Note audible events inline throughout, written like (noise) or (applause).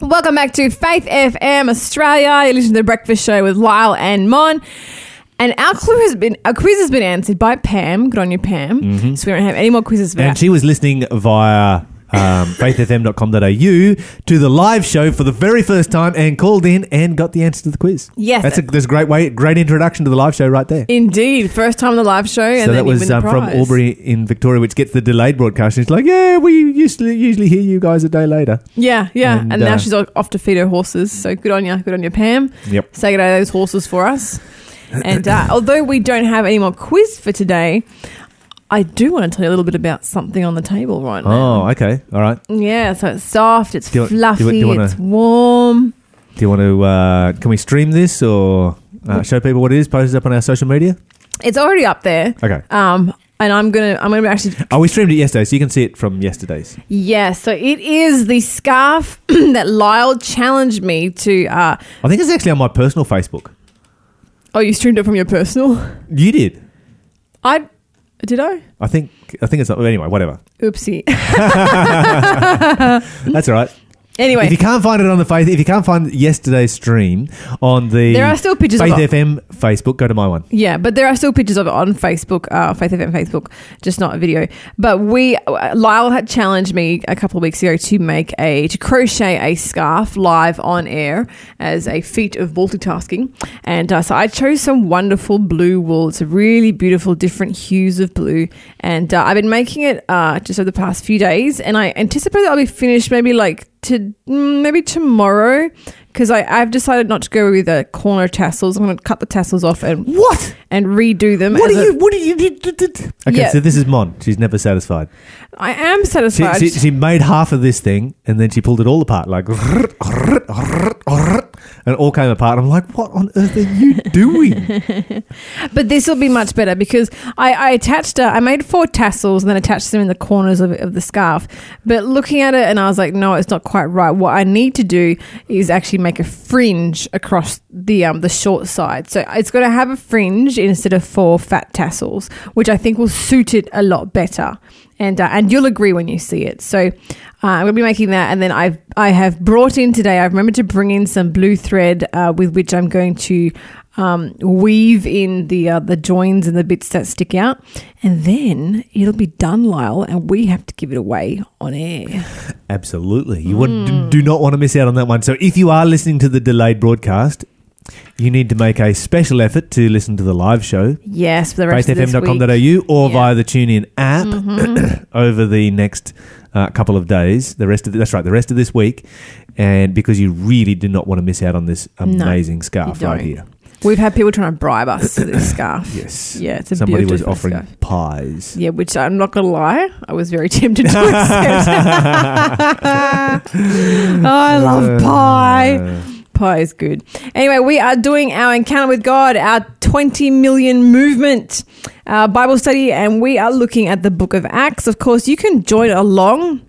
Welcome back to Faith FM Australia. You listen to the Breakfast Show with Lyle and Mon. And our clue has been our quiz has been answered by Pam. Good on you, Pam. Mm-hmm. So we don't have any more quizzes for. And that. she was listening via um, faithfm.com.au to the live show for the very first time and called in and got the answer to the quiz. Yes. That's a, there's a great way, great introduction to the live show right there. Indeed, first time on the live show, and so that was um, from. Albury in Victoria, which gets the delayed broadcast. She's like, yeah, we usually usually hear you guys a day later. Yeah, yeah, and, And, now uh, she's off to feed her horses. So good on you, good on you, Pam. Yep. Say good day to those horses for us. And uh, (coughs) although we don't have any more quiz for today, I do want to tell you a little bit about something on the table right now. Oh, okay, all right. Yeah, so it's soft, it's Do you- do you- fluffy, do you wanna- it's warm. Do you want to? Uh, can we stream this or uh, show people what it is? Post it up on our social media. It's already up there. Okay. Um, and I'm gonna, I'm gonna actually, Oh, we streamed it yesterday, so you can see it from yesterday's. yeah. So it is the scarf (clears throat) that Lyle challenged me to. Uh, I think it's actually on my personal Facebook. oh, you streamed it from your personal? You did. I did I? I think. I think it's anyway. Whatever. Oopsie. (laughs) (laughs) That's all right. Anyway, If you can't find it on the faith, if you can't find yesterday's stream on the There are still pictures Faith of it. FM Facebook, go to my one. Yeah, but there are still pictures of it on Facebook, uh, Faith FM Facebook, just not a video. But we, Lyle had challenged me a couple of weeks ago to make a to crochet a scarf live on air as a feat of multitasking, and uh, so I chose some wonderful blue wool. It's a really beautiful, different hues of blue, and uh, I've been making it uh, just over the past few days, and I anticipate that I'll be finished maybe like to mm, maybe tomorrow. Because I've decided not to go with the corner tassels. I'm going to cut the tassels off and What? and redo them. What as are a- you? What are you? Okay, Yeah. so this is Mon. She's never satisfied. I am She, satisfied. she, she made half of this thing and then she pulled it all apart, like, (laughs) (laughs) and it all came apart. I'm like, what on earth are you (laughs) doing? but this will be much better because I, I attached, uh, I made four tassels and then attached them in the corners of, of the scarf. But looking at it, and I was like, no, it's not quite right. What I need to do is actually make a fringe across the um the short side. So it's going to have a fringe instead of four fat tassels, which I think will suit it a lot better. And uh, and you'll agree when you see it. So uh, I'm going to be making that, and then I've I have brought in today. I've remembered to bring in some blue thread uh, with which I'm going to um, weave in the uh, the joins and the bits that stick out, and then it'll be done, Lyle, and we have to give it away on air. Absolutely. You would, do- do not want to miss out on that one. So if you are listening to the delayed broadcast, you need to make a special effort to listen to the live show, Yes, for the rest week. or Yeah. via the TuneIn app (clears throat) over the next uh, couple of days. The rest of that's right, the rest of this week, and because you really do not want to miss out on this amazing scarf right here. We've had people trying to bribe us for this (coughs) scarf. Yes. Yeah, it's a Somebody was offering scarf. pies. Yeah, which I'm not gonna lie, I was very tempted to accept. oh, (laughs) (laughs) I love pie. Pie is good. Anyway, we are doing our encounter with God, our 20 million movement uh, Bible study, and we are looking at the book of Acts. Of course, you can join along.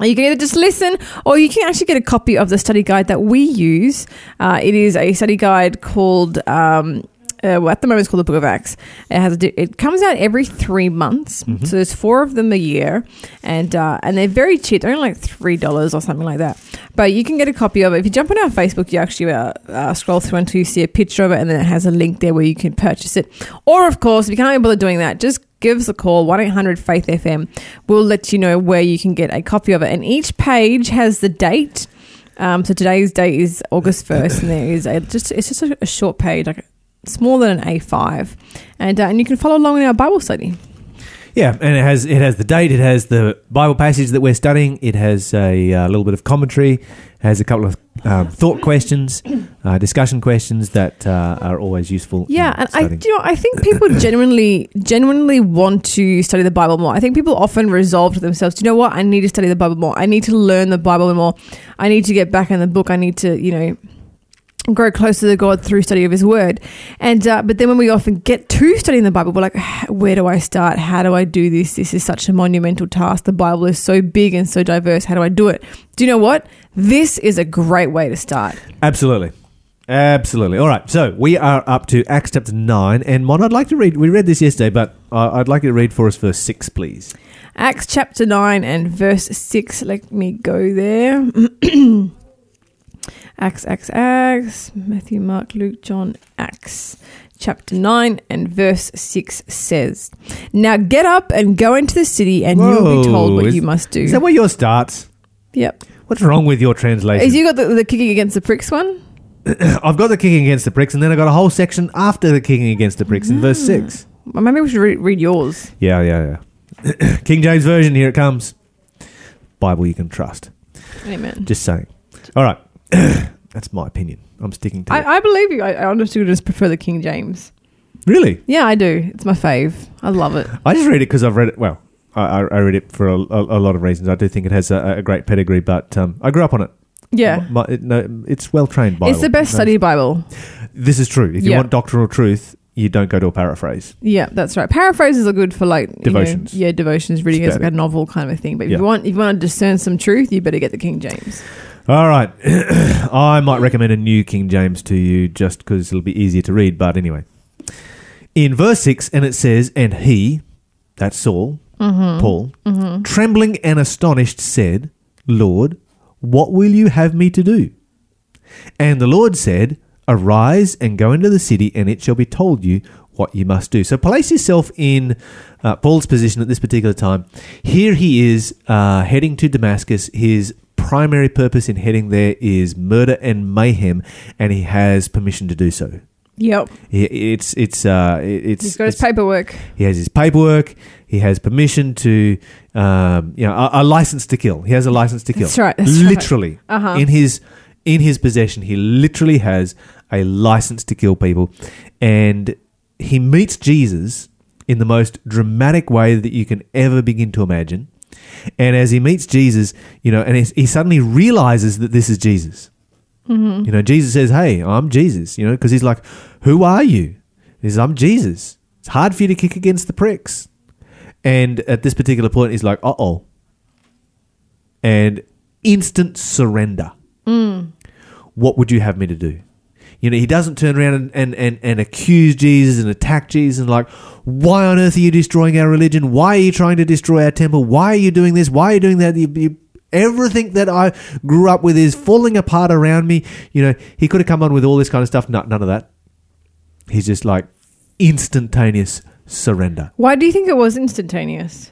You can either just listen or you can actually get a copy of the study guide that we use. Uh, it is a study guide called, um, uh, well, at the moment it's called the Book of Acts. It has a, it comes out every three months, so there's four of them a year, and uh, and they're very cheap. They're only like three dollars or something like that. But you can get a copy of it if you jump on our Facebook. You actually uh, uh, scroll through until you see a picture of it, and then it has a link there where you can purchase it. Or of course, if you can't be bothered doing that, just give us a call 1-800 faith fm we'll let you know where you can get a copy of it and each page has the date um, so today's date is august 1st and there is a just it's just a, a short page like smaller than an a5 and uh, and you can follow along in our bible study Yeah, and it has it has the date, it has the Bible passage that we're studying, it has a uh, little bit of commentary, has a couple of um, thought questions, (coughs) uh, discussion questions that uh, are always useful. Yeah, and I, do you know, I think people (coughs) genuinely, genuinely want to study the Bible more. I think people often resolve to themselves, do you know what? I need to study the Bible more. I need to learn the Bible more. I need to get back in the book. I need to, you know, grow closer to God through study of His Word. And uh, but then when we often get to studying the Bible, we're like, where do I start? How do I do this? This is such a monumental task. The Bible is so big and so diverse. How do I do it? Do you know what? This is a great way to start. Absolutely. Absolutely. All right. So we are up to Acts chapter 9. And Mon, I'd like to read, we read this yesterday, but uh, I'd like you to read for us verse 6, please. Acts chapter 9 and verse 6. Let me go there. (clears throat) Acts, Acts, Acts, Matthew, Mark, Luke, John, Acts. Chapter 9 and verse 6 says, Now get up and go into the city, and you'll be told what is- you must do. Is that where yours starts? yep. What's wrong with your translation? Has you got the, the kicking against the pricks one? (clears throat) I've got the kicking against the pricks, and then I got a whole section after the kicking against the pricks in verse Mm. six. Well, maybe we should re- read yours. Yeah, yeah, yeah. (clears throat) King James version. Here it comes. Bible you can trust. Amen. Just saying. All right, (clears throat) that's my opinion. I'm sticking to it. I, I believe you. I, I honestly just prefer the King James. Really, Yeah, I do. It's my fave. I love it. I just read it because I've read it. Well, I, I I read it for a, a, a lot of reasons. I do think it has a, a great pedigree, but um, I grew up on it. Yeah. My- it- no, it's well trained Bible. It's the best No, study Bible. This is true. If you Yeah. want doctrinal truth, you don't go to a paraphrase. Yeah, that's right. Paraphrases are good for like you know, Devotions. yeah, devotions, reading It's as like a novel kind of a thing. But if Yeah. you want, if you want to discern some truth, you better get the King James. All right. (clears throat) I might recommend a new King James to you just because it'll be easier to read. But anyway, in verse 6, and it says, And he, that's Saul, Paul, trembling and astonished, said, Lord, what will you have me to do? And the Lord said, Arise and go into the city, and it shall be told you what you must do. So place yourself in uh, Paul's position at this particular time. Here he is uh, heading to Damascus. His primary purpose in heading there is murder and mayhem, and he has permission to do so. Yep, He, it's it's uh, it's he's got his paperwork. he has his paperwork. He has permission to, um, you know, a, a license to kill. He has a license to kill. That's right, that's right. literally, Uh-huh. in his in his possession, he literally has a license to kill people, and he meets Jesus in the most dramatic way that you can ever begin to imagine. And as he meets Jesus, you know, and he, he suddenly realizes that this is Jesus. Mm-hmm. You know, Jesus says, "Hey, I'm Jesus." You know, because he's like, "Who are you?" He says, "I'm Jesus." It's hard for you to kick against the pricks. And at this particular point, he's like, "Uh oh," and instant surrender. What would you have me to do? You know, he doesn't turn around and, and, and, and accuse Jesus and attack Jesus and like, why on earth are you destroying our religion? Why are you trying to destroy our temple? Why are you doing this? Why are you doing that? You, you, everything that I grew up with is falling apart around me. You know, he could have come on with all this kind of stuff. No, none of that. He's just like instantaneous surrender. Why do you think it was instantaneous?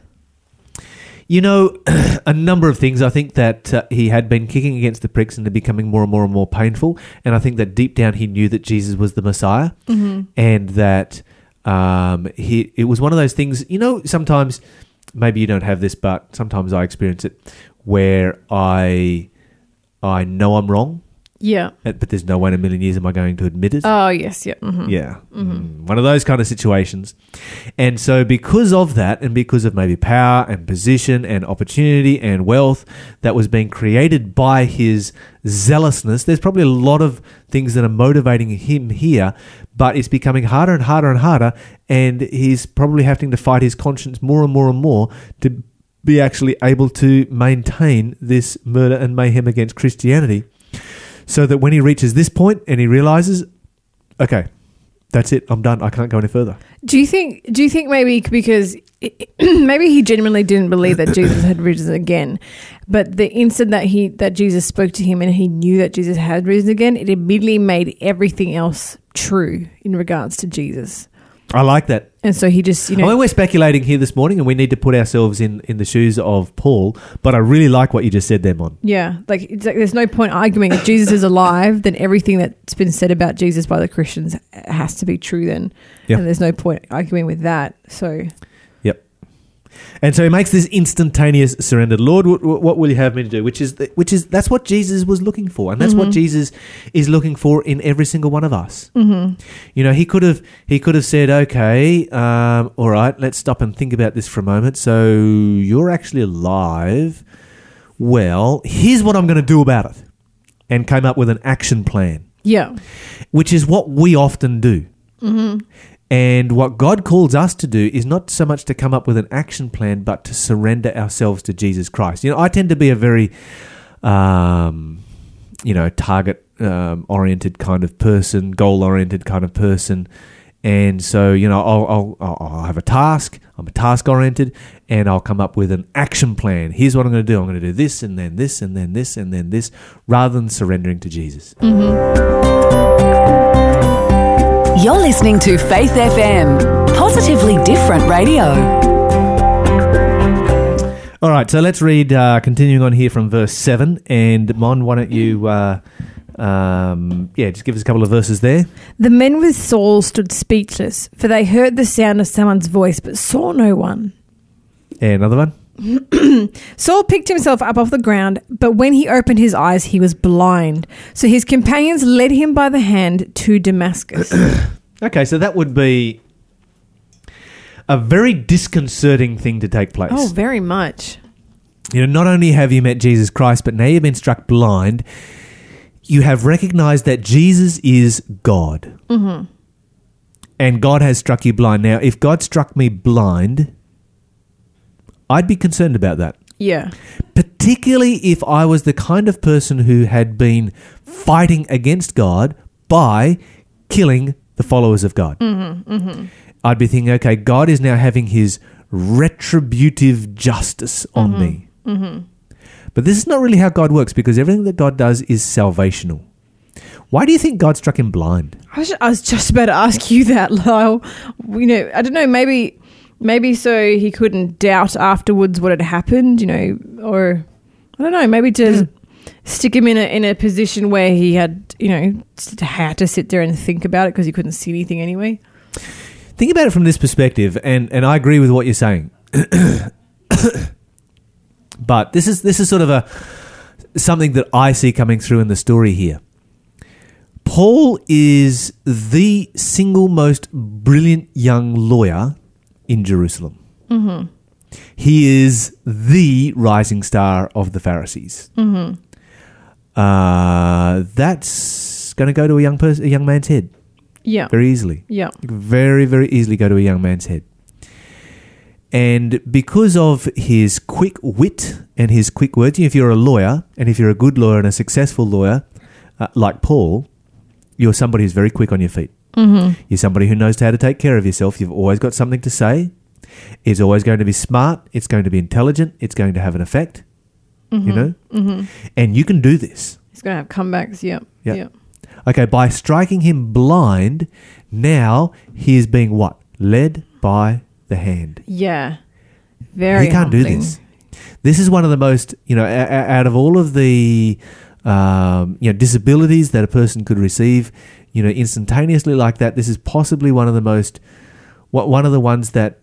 You know, (clears throat) a number of things. I think that uh, he had been kicking against the pricks and they're becoming more and more and more painful. And I think that deep down he knew that Jesus was the Messiah and that um, he it was one of those things. You know, sometimes maybe you don't have this, but sometimes I experience it where I I know I'm wrong, Yeah. but there's no way in a million years am I going to admit it. Oh yes. Yeah. hmm Yeah. Mm. One of those kind of situations. And so, because of that, and because of maybe power and position and opportunity and wealth that was being created by his zealousness, there's probably a lot of things that are motivating him here, but it's becoming harder and harder and harder. And he's probably having to fight his conscience more and more and more to be actually able to maintain this murder and mayhem against Christianity. So that when he reaches this point and he realizes, okay, that's it. I'm done. I can't go any further. Do you think? Do you think maybe because (clears throat) maybe he genuinely didn't believe that Jesus had risen again, but the instant that he that Jesus spoke to him and he knew that Jesus had risen again, it immediately made everything else true in regards to Jesus. I like that. And so he just, you I know, mean, we're speculating here this morning, and we need to put ourselves in, in the shoes of Paul. But I really like what you just said there, Mon. yeah, like, it's like there's no point arguing if Jesus is alive, then everything that's been said about Jesus by the Christians has to be true. Then, Yeah. and there's no point arguing with that. So. And so he makes this instantaneous surrender. Lord, what, what will you have me to do? Which is the, which is that's what Jesus was looking for, and that's what Jesus is looking for in every single one of us. Mm-hmm. You know, he could have he could have said, "Okay, um, all right, let's stop and think about this for a moment." So you're actually alive. Well, here's what I'm going to do about it, and came up with an action plan yeah, which is what we often do. And what God calls us to do is not so much to come up with an action plan, but to surrender ourselves to Jesus Christ. You know, I tend to be a very, um, you know, target um, oriented kind of person, goal oriented kind of person. And so, you know, I'll, I'll, I'll have a task. I'm a task oriented, and I'll come up with an action plan. Here's what I'm going to do. I'm going to do this, and then this, and then this, and then this, rather than surrendering to Jesus. You're listening to Faith FM, positively different radio. All right, so let's read, uh, continuing on here from verse 7. And Mon, why don't you, uh, um, yeah, just give us a couple of verses there. The men with Saul stood speechless, for they heard the sound of someone's voice but saw no one. And another one. (clears throat) Saul picked himself up off the ground, but when he opened his eyes, he was blind. So his companions led him by the hand to Damascus. (clears throat) Okay, so that would be a very disconcerting thing to take place. oh, very much. You know, not only have you met Jesus Christ, but now you've been struck blind. You have recognized that Jesus is God. Mm-hmm. And God has struck you blind. Now, if God struck me blind, I'd be concerned about that. Yeah. Particularly if I was the kind of person who had been fighting against God by killing the followers of God. Mm-hmm, mm-hmm. I'd be thinking, okay, God is now having his retributive justice on mm-hmm, me. But this is not really how God works because everything that God does is salvational. Why do you think God struck him blind? I was, I was just about to ask you that, (laughs) Lyle. You know, I don't know, maybe maybe so he couldn't doubt afterwards what had happened, you know, or I don't know, maybe to (clears throat) stick him in a in a position where he had, you know, had to sit there and think about it because he couldn't see anything anyway. Think about it from this perspective, and, and I agree with what you're saying. (coughs) but this is this is sort of a something that I see coming through in the story here. Paul is the single most brilliant young lawyer in Jerusalem. He is the rising star of the Pharisees. Uh, that's going to go to a young person, a young man's head Yeah. very easily Yeah. Very, very easily go to a young man's head. And because of his quick wit and his quick words, if you're a lawyer and if you're a good lawyer and a successful lawyer, uh, like Paul, you're somebody who's very quick on your feet. Mm-hmm. You're somebody who knows how to take care of yourself. You've always got something to say. It's always going to be smart. It's going to be intelligent. It's going to have an effect. You know? Mm-hmm. And you can do this. He's going to have comebacks. Yeah. Yeah. Yeah. Okay, by striking him blind, now he is being what? Led by the hand. Yeah. Very he can't do this. This is one of the most, you know, out of all of the, um, you know, disabilities that a person could receive, you know, instantaneously like that. This is possibly one of the most, what one of the ones that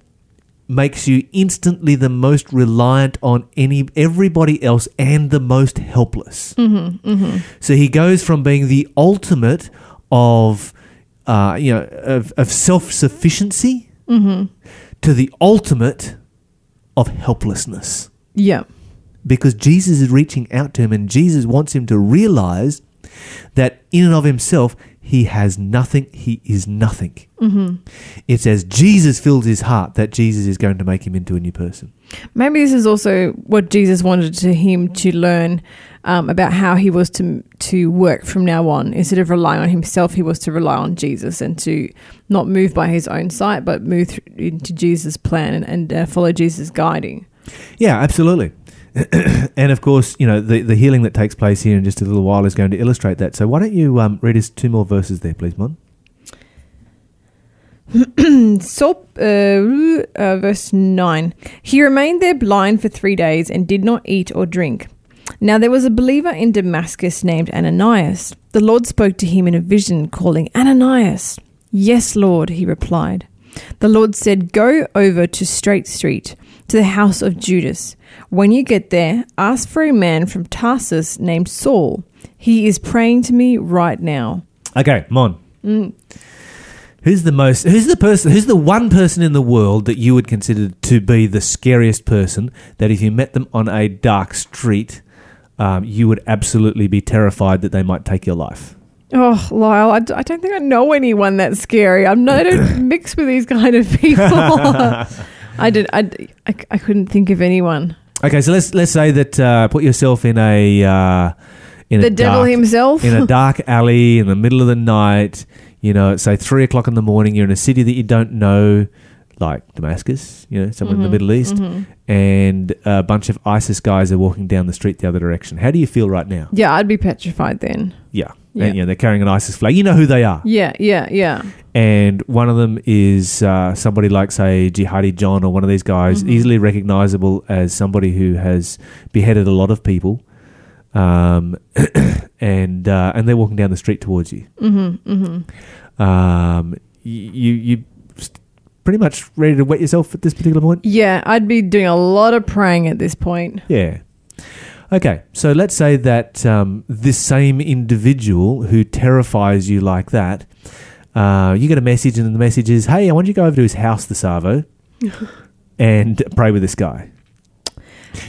makes you instantly the most reliant on any everybody else and the most helpless. Mm-hmm, mm-hmm. So he goes from being the ultimate of, uh, you know, of, of self sufficiency mm-hmm. to the ultimate of helplessness. Yeah. Because Jesus is reaching out to him and Jesus wants him to realize that in and of himself, he has nothing, he is nothing. Mm-hmm. It's as Jesus fills his heart that Jesus is going to make him into a new person. Maybe this is also what Jesus wanted to him to learn um, about how he was to to work from now on. Instead of relying on himself, he was to rely on Jesus and to not move by his own sight, but move through, into Jesus' plan and, and uh, follow Jesus' guiding. Yeah, absolutely. (clears throat) and of course, you know, the, the healing that takes place here in just a little while is going to illustrate that. So why don't you um, read us two more verses there, please, Mon? (clears throat) So, uh, uh, verse 9. He remained there blind for three days and did not eat or drink. Now there was a believer in Damascus named Ananias. The Lord spoke to him in a vision, calling, Ananias. Yes, Lord, he replied. The Lord said, Go over to Straight Street, to the house of Judas. When you get there, ask for a man from Tarsus named Saul. He is praying to me right now. Okay, Mon. Who's the most? Who's the person? Who's the one person in the world that you would consider to be the scariest person? That if you met them on a dark street, um, you would absolutely be terrified that they might take your life. Oh, Lyle, I, d- I don't think I know anyone that's scary. I'm not (coughs) mixed with these kind of people. (laughs) I did. I, I, I couldn't think of anyone. Okay, so let's let's say that uh, put yourself in a uh, in The a devil dark, himself. in a (laughs) dark alley in the middle of the night. You know, say three o'clock in the morning, you're in a city that you don't know, like Damascus, you know, somewhere in the Middle East, and a bunch of ISIS guys are walking down the street the other direction. How do you feel right now? Yeah, I'd be petrified then. Yeah. Yeah. And, you know, they're carrying an ISIS flag. You know who they are. Yeah, yeah, yeah. And one of them is uh, somebody like, say, Jihadi John or one of these guys, Mm-hmm. easily recognizable as somebody who has beheaded a lot of people. Um, (coughs) and uh, and they're walking down the street towards you. Mm-hmm, mm-hmm. Um, you you pretty much ready to wet yourself at this particular point. Yeah, I'd be doing a lot of praying at this point. Yeah. Okay, so let's say that um, this same individual who terrifies you like that, uh, you get a message, and the message is, "Hey, I want you to go over to his house the arvo (laughs) and pray with this guy."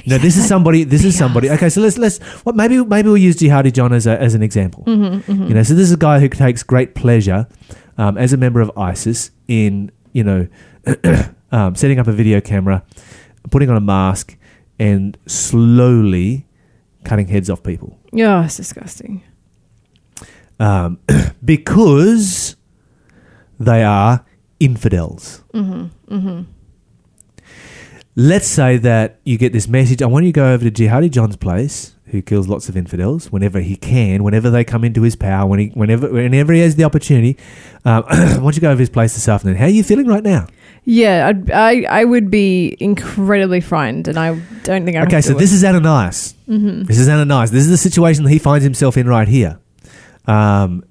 Know, this is somebody. This is somebody. Okay, so let's let's. What maybe maybe we'll use Jihadi John as a, as an example. You know, so this is a guy who takes great pleasure um, as a member of ISIS in you know (coughs) um, setting up a video camera, putting on a mask, and slowly cutting heads off people Yeah, it's disgusting. um, (coughs) because they are infidels. Let's say that you get this message. I want you to go over to Jihadi John's place, who kills lots of infidels whenever he can, whenever they come into his power, when he, whenever, whenever he has the opportunity. Um, (clears throat) I want you go over his place this afternoon. How are you feeling right now? Yeah, I'd, I I would be incredibly frightened, and I don't think I. Okay, so this is Ananias. This is Ananias. This is the situation that he finds himself in right here. Um,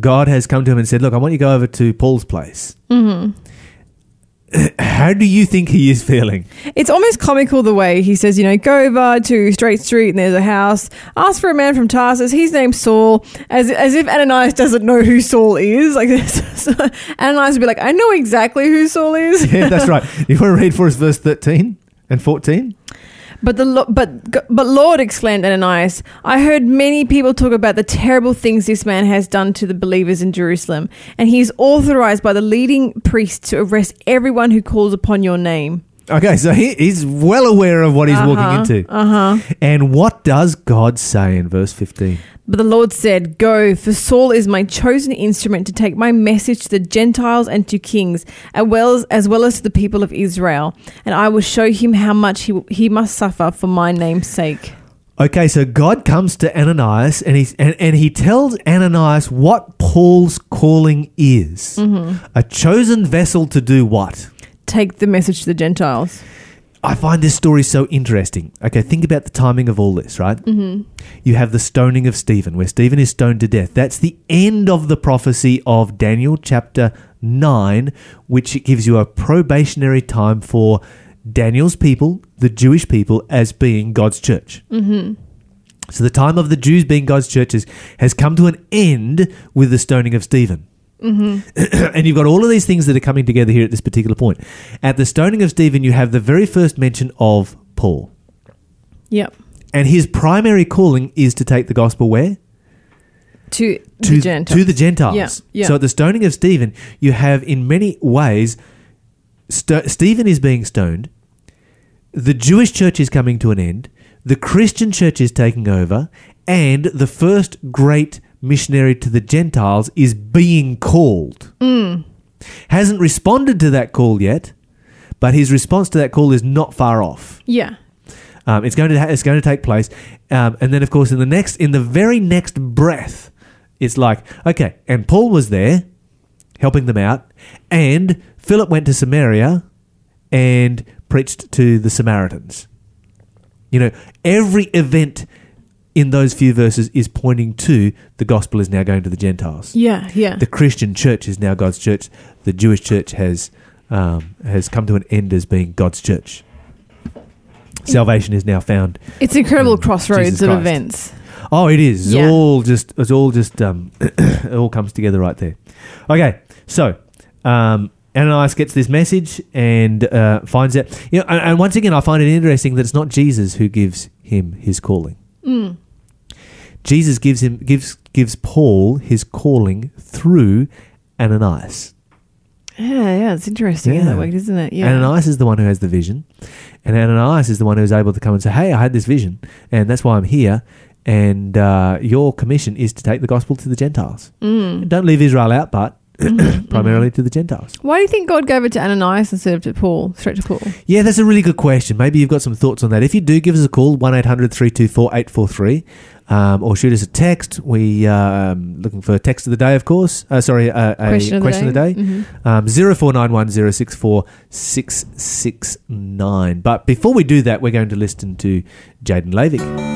God has come to him and said, "Look, I want you to go over to Paul's place." How do you think he is feeling? It's almost comical the way he says, you know, go over to Straight Street and there's a house. Ask for a man from Tarsus. His name's Saul. As as if Ananias doesn't know who Saul is. (laughs) Like so Ananias would be like, I know exactly who Saul is. Yeah, that's (laughs) right. You want to read for us verse thirteen and fourteen? But the but but Lord exclaimed Ananias, I heard many people talk about the terrible things this man has done to the believers in Jerusalem, and he is authorized by the leading priests to arrest everyone who calls upon your name. Okay, so he, he's well aware of what he's Uh-huh, walking into. Uh-huh. And what does God say in verse fifteen? But the Lord said, Go, for Saul is my chosen instrument to take my message to the Gentiles and to kings, as well as, as well as to the people of Israel, and I will show him how much he, he must suffer for my name's sake. Okay, so God comes to Ananias and he and, and he tells Ananias what Paul's calling is. Mm-hmm. A chosen vessel to do what? Take the message to the Gentiles. I find this story so interesting. Okay, think about the timing of all this, right? Mm-hmm. You have the stoning of Stephen, where Stephen is stoned to death. That's the end of the prophecy of Daniel chapter 9, which gives you a probationary time for Daniel's people, the Jewish people, as being God's church. Mm-hmm. So the time of the Jews being God's churches has come to an end with the stoning of Stephen. Mm-hmm. (clears throat) and you've got all of these things that are coming together here at this particular point. At the stoning of Stephen, you have the very first mention of Paul. Yep. And his primary calling is to take the gospel where? To, To the Gentiles. To the Gentiles. Yeah, yeah. So at the stoning of Stephen, you have in many ways, st- Stephen is being stoned, the Jewish church is coming to an end, the Christian church is taking over, and the first great missionary to the Gentiles is being called. Mm. Hasn't responded to that call yet, but his response to that call is not far off. yeah. Um, it's going to ha- it's going to take place, um, and then of course in the next in the very next breath, it's like okay, and Paul was there, helping them out, and Philip went to Samaria, and preached to the Samaritans. You know, every event in those few verses is pointing to the gospel is now going to the Gentiles. Yeah, yeah. The Christian church is now God's church. The Jewish church has um, has come to an end as being God's church. Salvation is now found. it's incredible Mm, crossroads Jesus of Christ. events. Oh, it is. It's Yeah. all just. It's all just. Um, (clears throat) it all comes together right there. Okay, so um, Ananias gets this message and uh, finds out. You know, and, and once again, I find it interesting that it's not Jesus who gives him his calling. Mm. Jesus gives him gives gives Paul his calling through Ananias. Yeah, yeah, it's interesting in Yeah. that way, isn't it? Yeah. Ananias is the one who has the vision, and Ananias is the one who is able to come and say, "Hey, I had this vision, and that's why I'm here. And uh, your commission is to take the gospel to the Gentiles. Mm. Don't leave Israel out, but (coughs) (coughs) primarily to the Gentiles. Why do you think God gave it to Ananias instead of to Paul, straight to Paul? Yeah, that's a really good question. Maybe you've got some thoughts on that. If you do, give us a call, 1 800 324 843, um, or shoot us a text. We um, looking for text of the day, of course. Uh, sorry, uh, a Question of the question the day. Mhm. Um, 0491 064 669. But before we do that, we're going to listen to Jadon Lavik.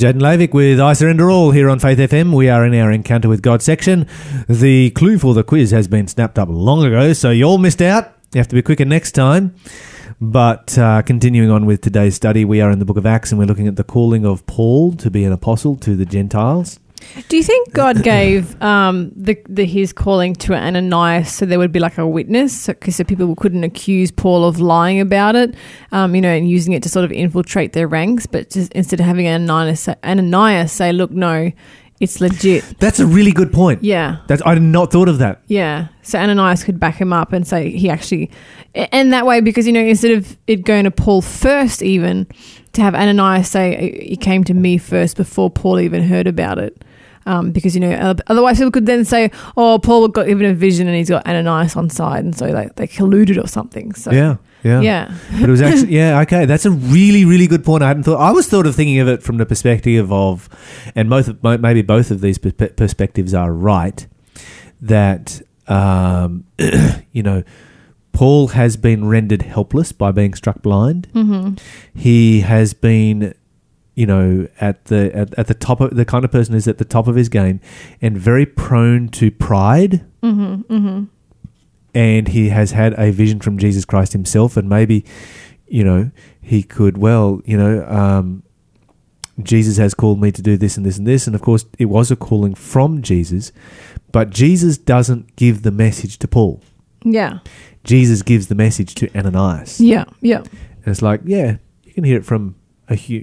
Jadon Lavik with I Surrender All here on Faith FM. We are in our Encounter with God section. The clue for the quiz has been snapped up long ago, so you all missed out. You have to be quicker next time. But uh, continuing on with today's study, we are in the book of Acts and we're looking at the calling of Paul to be an apostle to the Gentiles. Do you think God gave um, the, the his calling to Ananias so there would be like a witness, because so, people couldn't accuse Paul of lying about it, um, you know, and using it to sort of infiltrate their ranks, but just instead of having Ananias, say- Ananias say, "Look, no, it's legit." That's a really good point. Yeah, That's, I had not thought of that. yeah. So Ananias could back him up and say he actually, and that way because you know instead of it going to Paul first, even to have Ananias say he came to me first before Paul even heard about it. Um, because you know, otherwise people could then say, "Oh, Paul got given a vision and he's got Ananias on side," and so like they colluded or something. So Yeah, yeah. yeah, But it was actually, (laughs) yeah, okay. That's a really, really good point. I hadn't thought, I was sort of thinking of it from the perspective of, and both, maybe both of these perspe- perspectives are right, that, um, (clears throat) you know, Paul has been rendered helpless by being struck blind. hmm He has been, you know, at the at, at the top of the kind of person who's at the top of his game, and very prone to pride. hmm hmm And he has had a vision from Jesus Christ himself, and maybe, you know, he could well, you know, um, Jesus has called me to do this and this and this, and of course, it was a calling from Jesus, but Jesus doesn't give the message to Paul. yeah, Jesus gives the message to Ananias. yeah, yeah, And it's like, yeah, you can hear it from a, hu-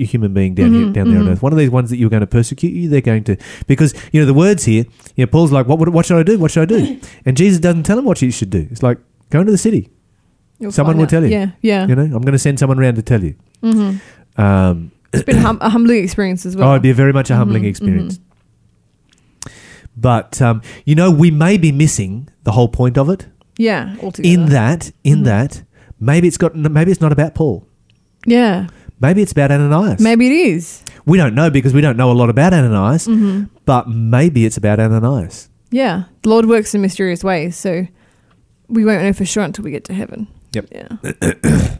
a human being down here, Mhm, down there on mhm. earth. One of these ones that you're going to persecute you, they're going to because you know the words here. You know, Paul's like, what, what, what should I do? What should I do? (coughs) And Jesus doesn't tell him what you should do. It's like go into the city. You'll Someone will out. tell you. Yeah, yeah. You know, I'm going to send someone around to tell you. hmm Um, It's been hum- a humbling experience as well. oh, it'd be a very much a humbling Mhm, experience. But um, you know, we may be missing the whole point of it. yeah, altogether. In that, in Mhm. that, maybe it's got maybe it's not about Paul. yeah, Maybe it's about Ananias. maybe it is. We don't know because we don't know a lot about Ananias, hmm but maybe it's about Ananias. Yeah, the Lord works in mysterious ways, so we won't know for sure until we get to heaven. Yep. Yeah.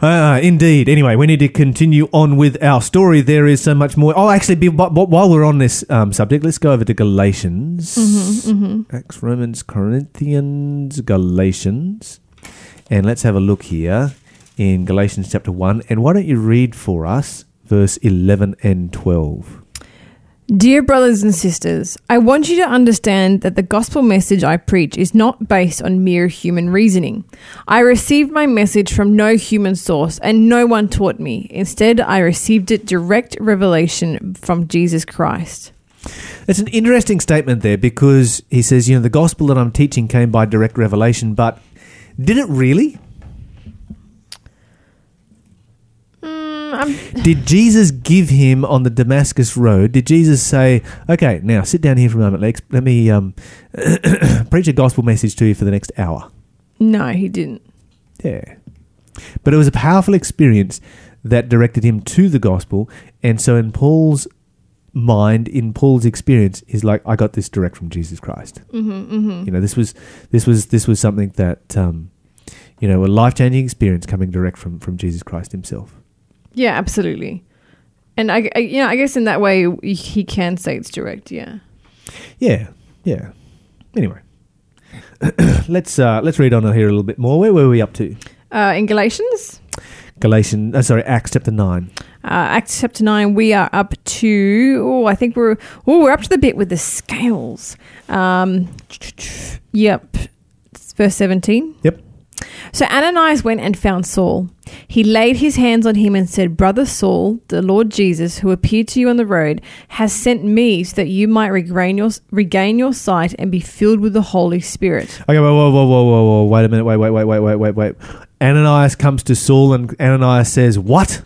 Uh, (coughs) indeed. Anyway, we need to continue on with our story. There is so much more. Oh, actually, be, but, but while we're on this um, subject, let's go over to Galatians. hmm Acts, Romans, Corinthians, Galatians. And let's have a look here in Galatians chapter 1. And why don't you read for us verse 11 and 12? Dear brothers and sisters, I want you to understand that the gospel message I preach is not based on mere human reasoning. I received my message from no human source, and no one taught me. Instead, I received it direct revelation from Jesus Christ. It's an interesting statement there because he says, you know, the gospel that I'm teaching came by direct revelation, but did it really? Mm, I'm, Did Jesus give him on the Damascus road? Did Jesus say, "Okay, now sit down here for a moment. Let, let me um, (clears throat) preach a gospel message to you for the next hour"? no, he didn't. Yeah, but it was a powerful experience that directed him to the gospel, and so in Paul's mind, in Paul's experience, he's like, "I got this direct from Jesus Christ." hmm hmm You know, this was this was this was something that um, you know a life changing experience coming direct from from Jesus Christ Himself. Yeah, absolutely. And I, I, you know, I guess in that way he can say it's direct. Yeah. Yeah, yeah. Anyway, (coughs) let's uh, let's read on here a little bit more. Where were we up to? Uh, in Galatians, Galatians, uh, sorry, Acts chapter nine. uh, Acts chapter nine, we are up to. Oh, I think we're. Oh, we're up to the bit with the scales. Um, yep. It's verse seventeen. Yep. So Ananias went and found Saul. He laid his hands on him and said, Brother Saul, the Lord Jesus, who appeared to you on the road, has sent me so that you might regain your, regain your sight and be filled with the Holy Spirit. Okay, whoa, whoa, whoa, whoa, whoa, whoa! Wait a minute! Wait, wait, wait, wait, wait, wait, wait! Ananias comes to Saul, and Ananias says, "What?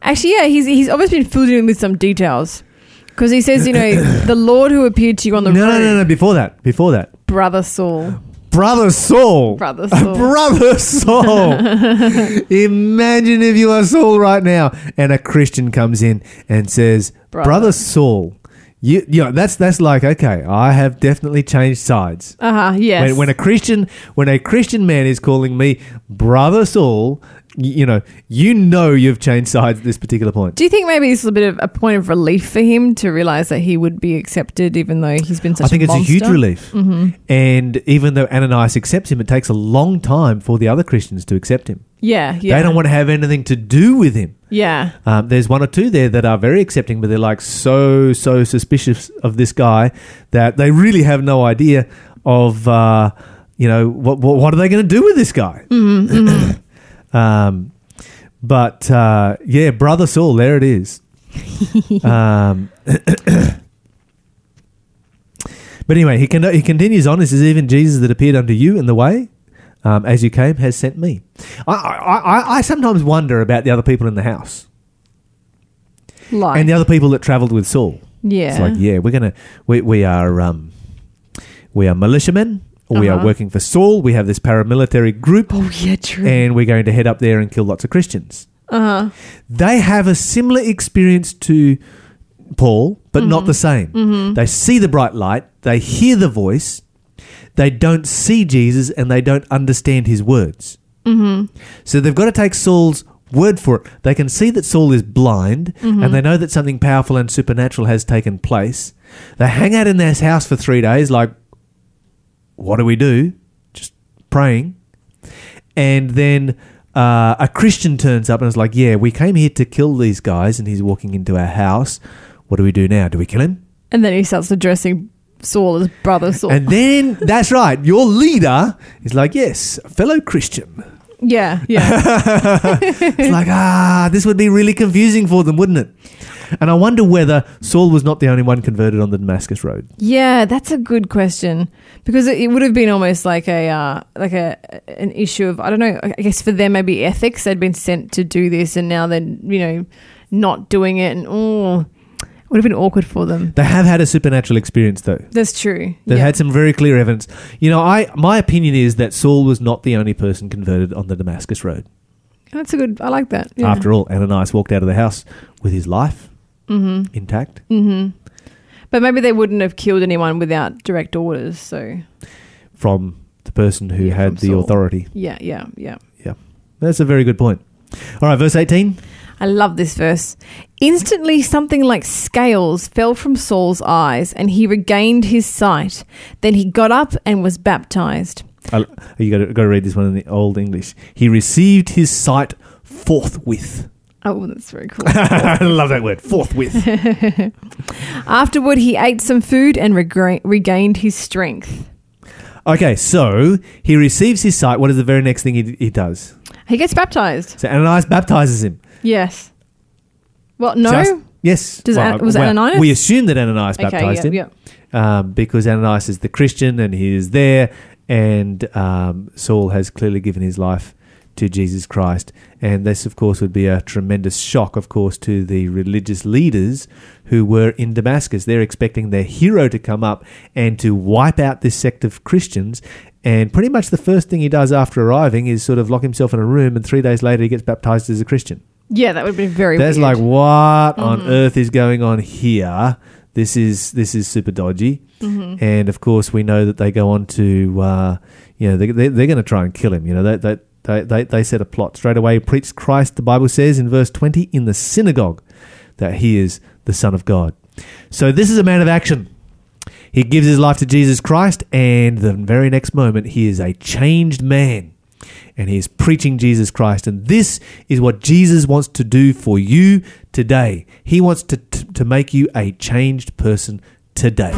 Actually, yeah, he's, he's obviously been filled in with some details. Because he says, you know, (coughs) the Lord who appeared to you on the road No, road, no, no, no! Before that, before that, Brother Saul. Brother Saul, Brother (laughs) Saul. brother Saul. (laughs) Imagine if you are Saul right now, and a Christian comes in and says, Brother. "Brother Saul." You, you know, that's that's like okay. I have definitely changed sides. Uh huh, yes. When, when a Christian when a Christian man is calling me brother Saul, you know, you know, you've changed sides at this particular point. Do you think maybe this is a bit of a point of relief for him to realize that he would be accepted, even though he's been such a monster? I think a it's a huge monster? relief. And even though Ananias accepts him, it takes a long time for the other Christians to accept him. Yeah, yeah. They don't want to have anything to do with him. Yeah, Um, there's one or two there that are very accepting, but they're like so so suspicious of this guy that they really have no idea of uh, you know what what, what are they going to do with this guy. (clears throat) um, but uh, yeah, brother Saul, there it is. (laughs) um, (coughs) but anyway, he can he continues on. This is "Even Jesus that appeared unto you in the way." Um, as you came, has sent me. I, I, I, I sometimes wonder about the other people in the house like and the other people that travelled with Saul. yeah, It's like, yeah, we're gonna, we, we are, um, we are militiamen. We are Uh-huh. working for Saul. We have this paramilitary group, Oh yeah, true. and we're going to head up there and kill lots of Christians. Uh huh. They have a similar experience to Paul, but not the same. They see the bright light, they hear the voice, they don't see Jesus, and they don't understand his words. So they've got to take Saul's word for it. They can see that Saul is blind, and they know that something powerful and supernatural has taken place. They hang out in their house for three days, like, what do we do? Just praying. And then uh, a Christian turns up and is like, yeah, we came here to kill these guys, and he's walking into our house. What do we do now? Do we kill him? And then he starts addressing Saul as brother Saul. And then, that's right, your leader is like, yes, fellow Christian. yeah, yeah. (laughs) It's like, ah, this would be really confusing for them, wouldn't it? And I wonder whether Saul was not the only one converted on the Damascus Road. Yeah, that's a good question because it, it would have been almost like a uh, like a an issue of I don't know. I guess for them maybe ethics. They'd been sent to do this, and now they're you know not doing it, and oh, it would have been awkward for them. They have had a supernatural experience, though. That's true. They've yeah. had some very clear evidence. You know, I my opinion is that Saul was not the only person converted on the Damascus Road. That's a good. I like that. Yeah. After all, Ananias walked out of the house with his life Mm-hmm. intact. Mm-hmm. but maybe they wouldn't have killed anyone without direct orders. So from the person who Yeah, had the Saul. authority. yeah, yeah, yeah. Yeah. That's a very good point. All right, verse 18. I love this verse. Instantly, something like scales fell from Saul's eyes, and he regained his sight. Then he got up and was baptized. I, you got to, got to read this one in the Old English. He received his sight forthwith. Oh, that's very cool. (laughs) I love that word, forthwith. (laughs) Afterward, he ate some food and regra- regained his strength. okay, so he receives his sight. What is the very next thing he, he does? He gets baptized. So Ananias baptizes him. Yes. Well, no. Just- yes. Does An- was it Ananias? We assume that Ananias okay, baptized yeah, him. yeah. um, because Ananias is the Christian and he is there, and um, Saul has clearly given his life to Jesus Christ. And this, of course, would be a tremendous shock, of course, to the religious leaders who were in Damascus. They're expecting their hero to come up and to wipe out this sect of Christians. And pretty much the first thing he does after arriving is sort of lock himself in a room, and three days later he gets baptized as a Christian. Yeah, that would be very That's weird. like what on earth is going on here? This is this is super dodgy, and of course we know that they go on to uh, you know they, they, they're going to try and kill him. You know they they, they they they set a plot straight away. He preached Christ. The Bible says in verse twenty in the synagogue that he is the Son of God. So this is a man of action. He gives his life to Jesus Christ, and the very next moment he is a changed man and he is preaching Jesus Christ. And this is what Jesus wants to do for you today. He wants to, to, to make you a changed person today.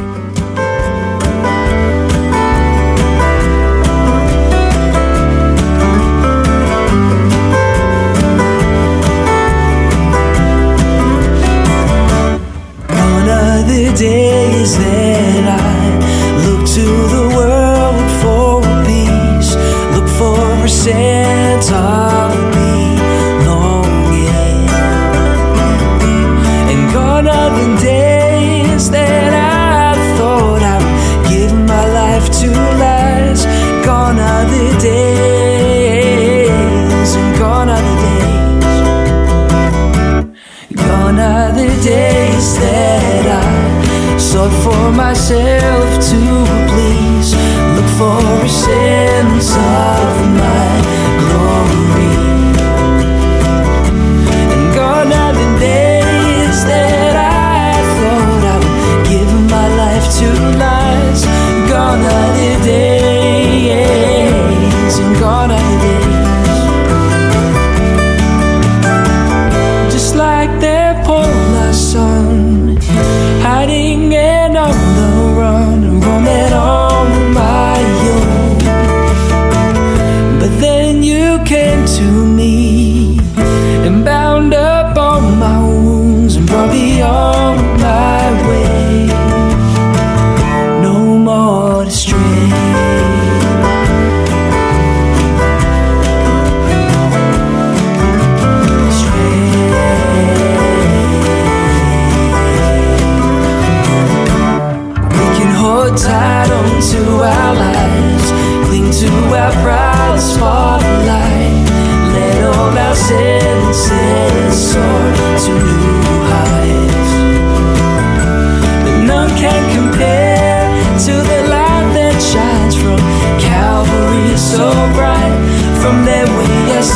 The days that I look to the world for peace, look for a sense myself to please. Look for a sense of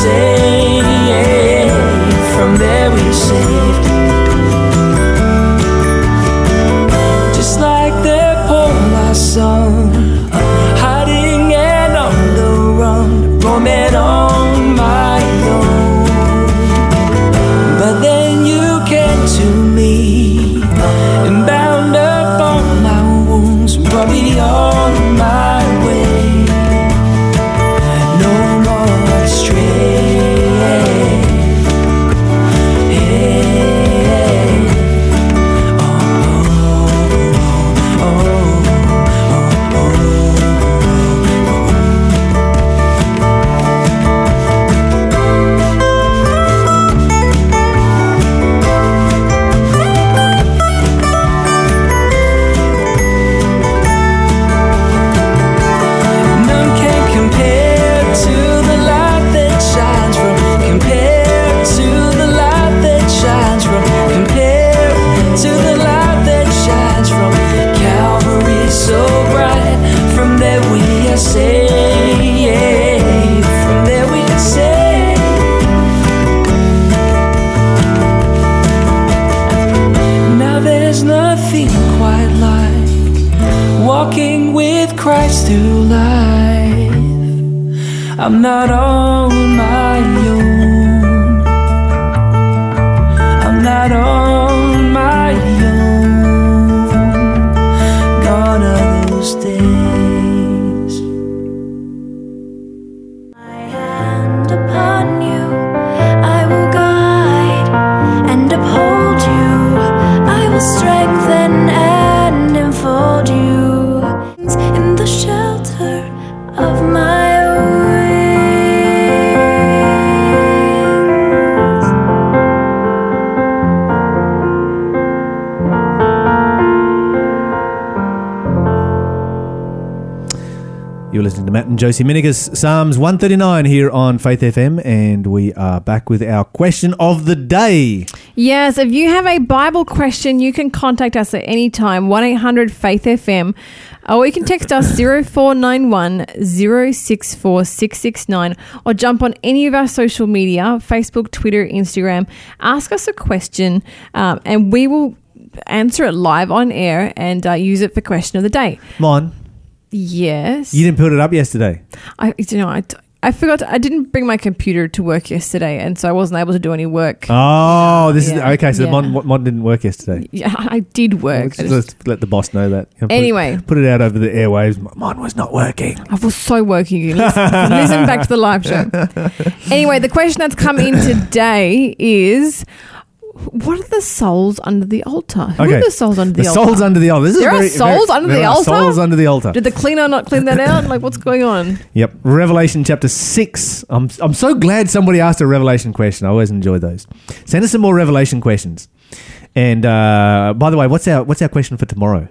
say and Josie Minigas, Psalms 139 here on Faith FM, and we are back with our question of the day. Yes, if you have a Bible question, you can contact us at any time, 1 800 Faith FM, or you can text us 0491 064 669, or jump on any of our social media Facebook, Twitter, Instagram. Ask us a question, um, and we will answer it live on air and uh, use it for question of the day. Mon, Yes. you didn't put it up yesterday. I, you know, I, I forgot, I didn't bring my computer to work yesterday, and so I wasn't able to do any work. Oh, this Yeah, is okay. So yeah. Mon, Mon didn't work yesterday. Yeah, (laughs) I did work. Let's, I just- let's let the boss know that. Put it- Anyway. put it out over the airwaves. Mine was not working. I was so working. You listen, (laughs) listen back to the live show. (laughs) Anyway, the question that's come in today is what are the souls under the altar? Who Okay. are the souls under the, The, altar? souls under the altar. This There are very, souls very- under there the are altar? Souls under the altar. Did the cleaner not clean that out? Like, what's going on? Yep. Revelation chapter 6. I'm, I'm so glad somebody asked a Revelation question. I always enjoy those. Send us some more Revelation questions. And uh, by the way, what's our what's our question for tomorrow?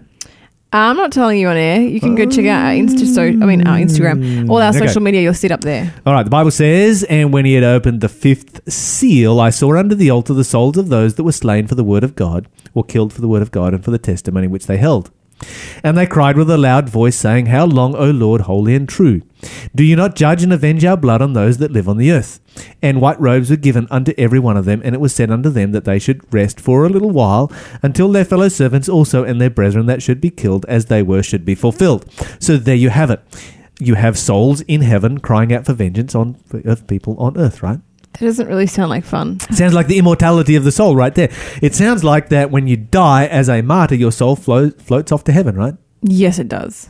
I'm not telling you on air. You can go check out our Insta. So, I mean, our Instagram, all our Okay. social media. You'll see it up there. All right, the Bible says, And when he had opened the fifth seal, I saw under the altar the souls of those that were slain for the word of God, or killed for the word of God, and for the testimony which they held. And they cried with a loud voice, saying, How long, O Lord, holy and true? Do you not judge and avenge our blood on those that live on the earth? And white robes were given unto every one of them, and it was said unto them that they should rest for a little while, until their fellow servants also and their brethren that should be killed as they were should be fulfilled. So there you have it. You have souls in heaven crying out for vengeance on of people on earth, right? That doesn't really sound like fun. Sounds like the immortality of the soul right there. It sounds like that when you die as a martyr, your soul flo- floats off to heaven, right? Yes, it does.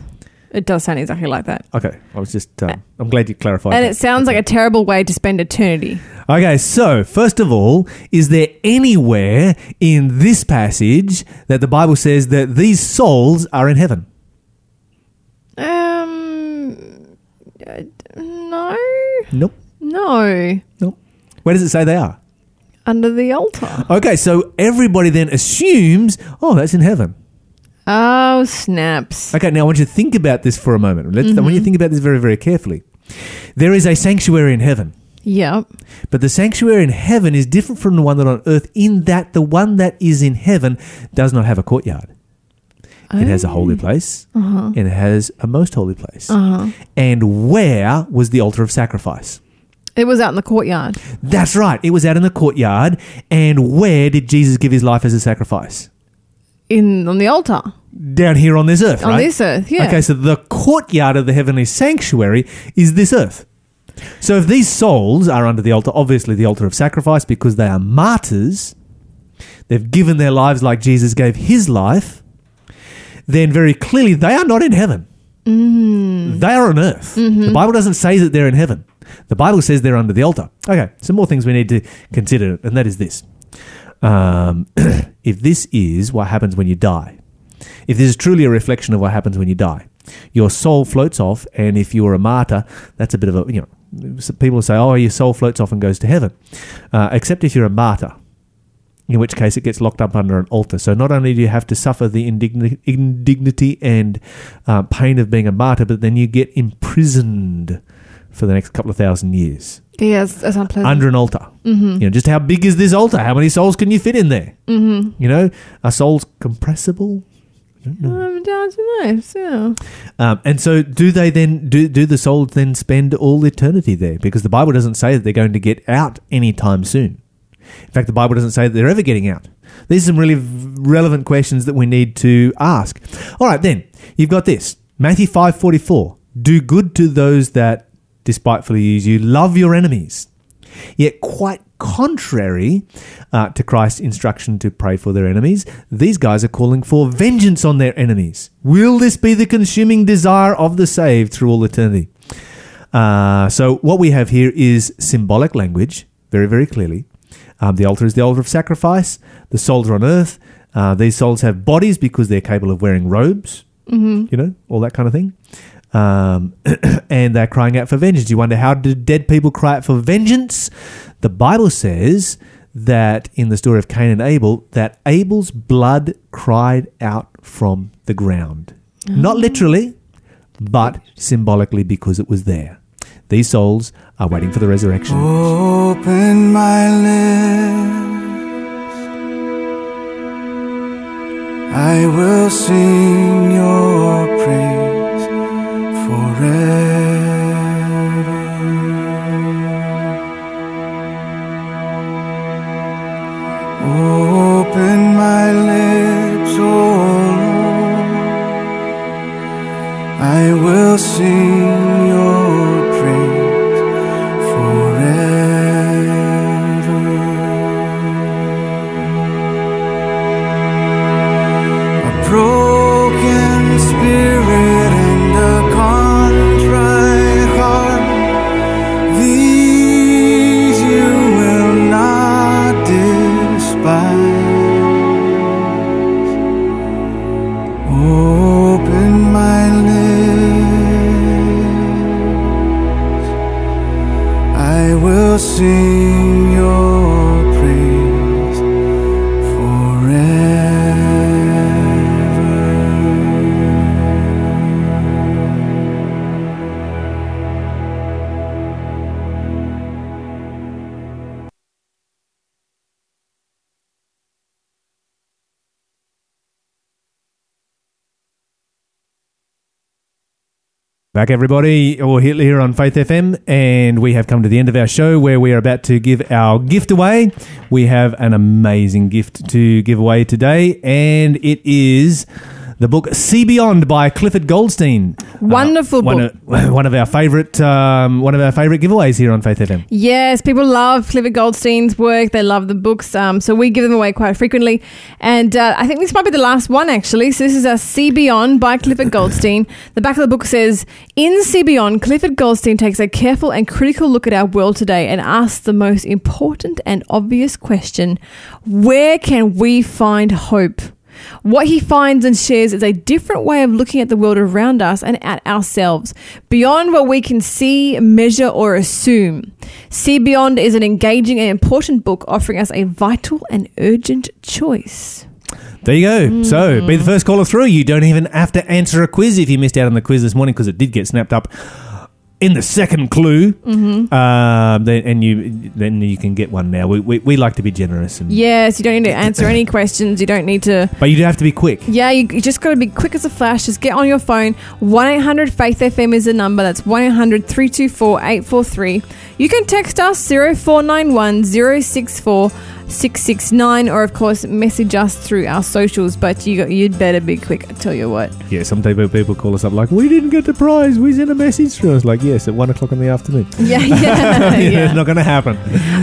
It does sound exactly like that. Okay, I was just, um, I'm glad you clarified And that. it sounds like a terrible way to spend eternity. Okay, so first of all, is there anywhere in this passage that the Bible says that these souls are in heaven? Um, uh, no, Nope. no, Nope. Where does it say they are? under the altar. Okay, so everybody then assumes, oh, that's in heaven. Oh, snaps. Okay, now I want you to think about this for a moment. Let's, I want you Mm-hmm. to think about this very, very carefully. There is a sanctuary in heaven. Yep. But the sanctuary in heaven is different from the one that on earth in that the one that is in heaven does not have a courtyard. It has a holy place and it has a most holy place. And where was the altar of sacrifice? It was out in the courtyard. That's right. It was out in the courtyard. And where did Jesus give his life as a sacrifice? In on the altar. Down here on this earth, On right? this earth, yeah. Okay, so the courtyard of the heavenly sanctuary is this earth. So if these souls are under the altar, obviously the altar of sacrifice, because they are martyrs, they've given their lives like Jesus gave his life, then very clearly they are not in heaven. Mm. They are on earth. Mm-hmm. The Bible doesn't say that they're in heaven. The Bible says they're under the altar. Okay, some more things we need to consider, and that is this. Um, (clears throat) if this is what happens when you die, if this is truly a reflection of what happens when you die, your soul floats off, and if you're a martyr, that's a bit of a, you know, people say, oh, your soul floats off and goes to heaven. Uh, except if you're a martyr, in which case it gets locked up under an altar. So not only do you have to suffer the indignity, and uh, pain of being a martyr, but then you get imprisoned for the next couple of thousand years Yes, that's unpleasant. under an altar. Mm-hmm. You know, just how big is this altar? How many souls can you fit in there? Mm-hmm. You know, are souls compressible? Um, that's nice. Yeah. Um, and so, do they then do do the souls then spend all eternity there? Because the Bible doesn't say that they're going to get out anytime soon. In fact, the Bible doesn't say that they're ever getting out. These are some really v- relevant questions that we need to ask. All right, then you've got this Matthew five forty four. Do good to those that despitefully use you. Love your enemies. Yet, quite contrary uh, to Christ's instruction to pray for their enemies, these guys are calling for vengeance on their enemies. Will this be the consuming desire of the saved through all eternity? Uh, so, what we have here is symbolic language, very, very clearly. Um, the altar is the altar of sacrifice. The souls are on earth. Uh, these souls have bodies because they're capable of wearing robes, mm-hmm. you know, all that kind of thing. Um, (clears throat) and they're crying out for vengeance. You wonder how did dead people cry out for vengeance? The Bible says that in the story of Cain and Abel, that Abel's blood cried out from the ground. Not literally, but symbolically because it was there. These souls are waiting for the resurrection. Open my lips. I will sing your praise. Open my lips, Lord. I will sing Back, everybody, or Hitler here on Faith FM, and we have come to the end of our show where we are about to give our gift away. We have an amazing gift to give away today, and it is the book See Beyond by Clifford Goldstein. Wonderful one book. Of, (laughs) one of our favorite, um, one of our favorite giveaways here on Faith FM. Yes, people love Clifford Goldstein's work. They love the books. Um, so we give them away quite frequently. And uh, I think this might be the last one, actually. So this is a See Beyond by Clifford Goldstein. the back of the book says In See Beyond, Clifford Goldstein takes a careful and critical look at our world today and asks the most important and obvious question Where can we find hope? What he finds and shares is a different way of looking at the world around us and at ourselves, beyond what we can see, measure, or assume. See Beyond is an engaging and important book offering us a vital and urgent choice. There you go. So be the mm. first caller through. You don't even have to answer a quiz if you missed out on the quiz this morning because it did get snapped up in the second clue. Mm-hmm. Um, then, and you then you can get one now. We, we, we like to be generous, and, Yes, you don't need to (laughs) answer any questions. You don't need to. but you do have to be quick. Yeah, you, you just got to be quick as a flash. Just get on your phone. 1 800 Faith FM is the number. That's 1 800 324 843. You can text us 0491 064 669 or, of course, message us through our socials. But you, you'd better be quick, I tell you what. Yeah, some people people call us up like, "We didn't get the prize. We sent a message through." us like, "Yes, at one o'clock in the afternoon." (laughs) Yeah, yeah. (laughs) Yeah, it's not going to happen.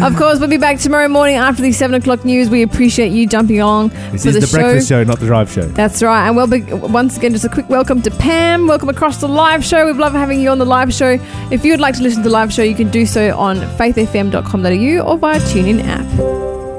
Of course, we'll be back tomorrow morning after the 7 o'clock news. We appreciate you jumping along This for is the, the, show. breakfast show, not the drive show. That's right. And we'll be, once again, just a quick welcome to Pam. Welcome across the live show. We've loved having you on the live show. If you would like to listen to the live show, you can do so on faithfm.com.au or via TuneIn app.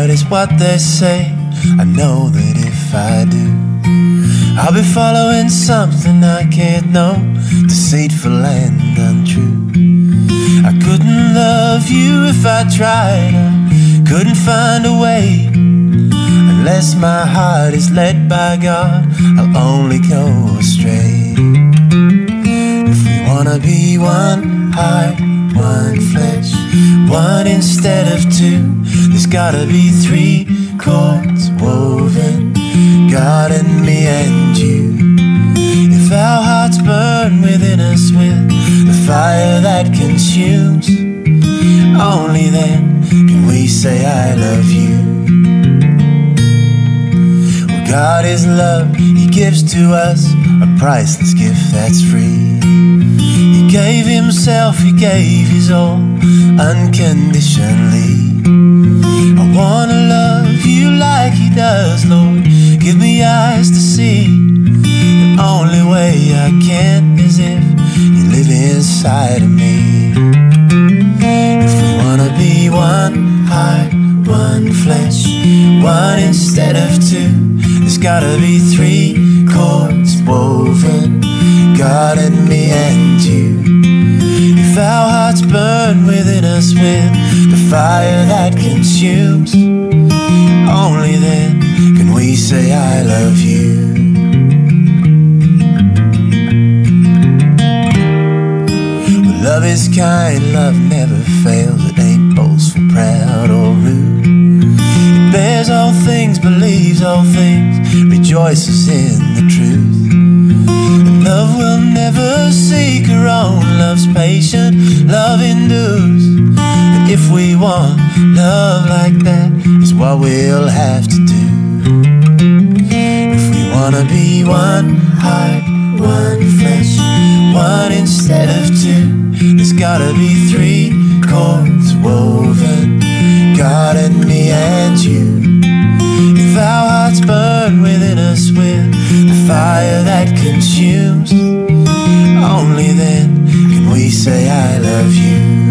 Heart is what they say. I know that if I do, I'll be following something I can't know, deceitful and untrue. I couldn't love you if I tried, I couldn't find a way. Unless my heart is led by God, I'll only go astray. If we wanna be one heart, one flesh, one instead of two, gotta be three chords woven, God and me and you. If our hearts burn within us with the fire that consumes, only then can we say, I love you. Well, God is love, He gives to us a priceless gift that's free. He gave Himself, He gave His all unconditionally. Wanna love you like He does, Lord. Give me eyes to see. The only way I can is if you live inside of me. If we wanna be one heart, one flesh, one instead of two, there's gotta be three chords woven, God and me and you. If our hearts burn within us with the fire that consumes, only then can we say, I love you. Love is kind, love never fails. It ain't boastful, proud, or rude. It bears all things, believes all things, rejoices in the truth. Love will never seek her own. Love's patient, love endures. If we want love like that, is what we'll have to do. If we wanna be one heart, one flesh, one instead of two, there's gotta be three chords woven. God and me and you. If our hearts burn within us with the fire that consumes, only then can we say I love you.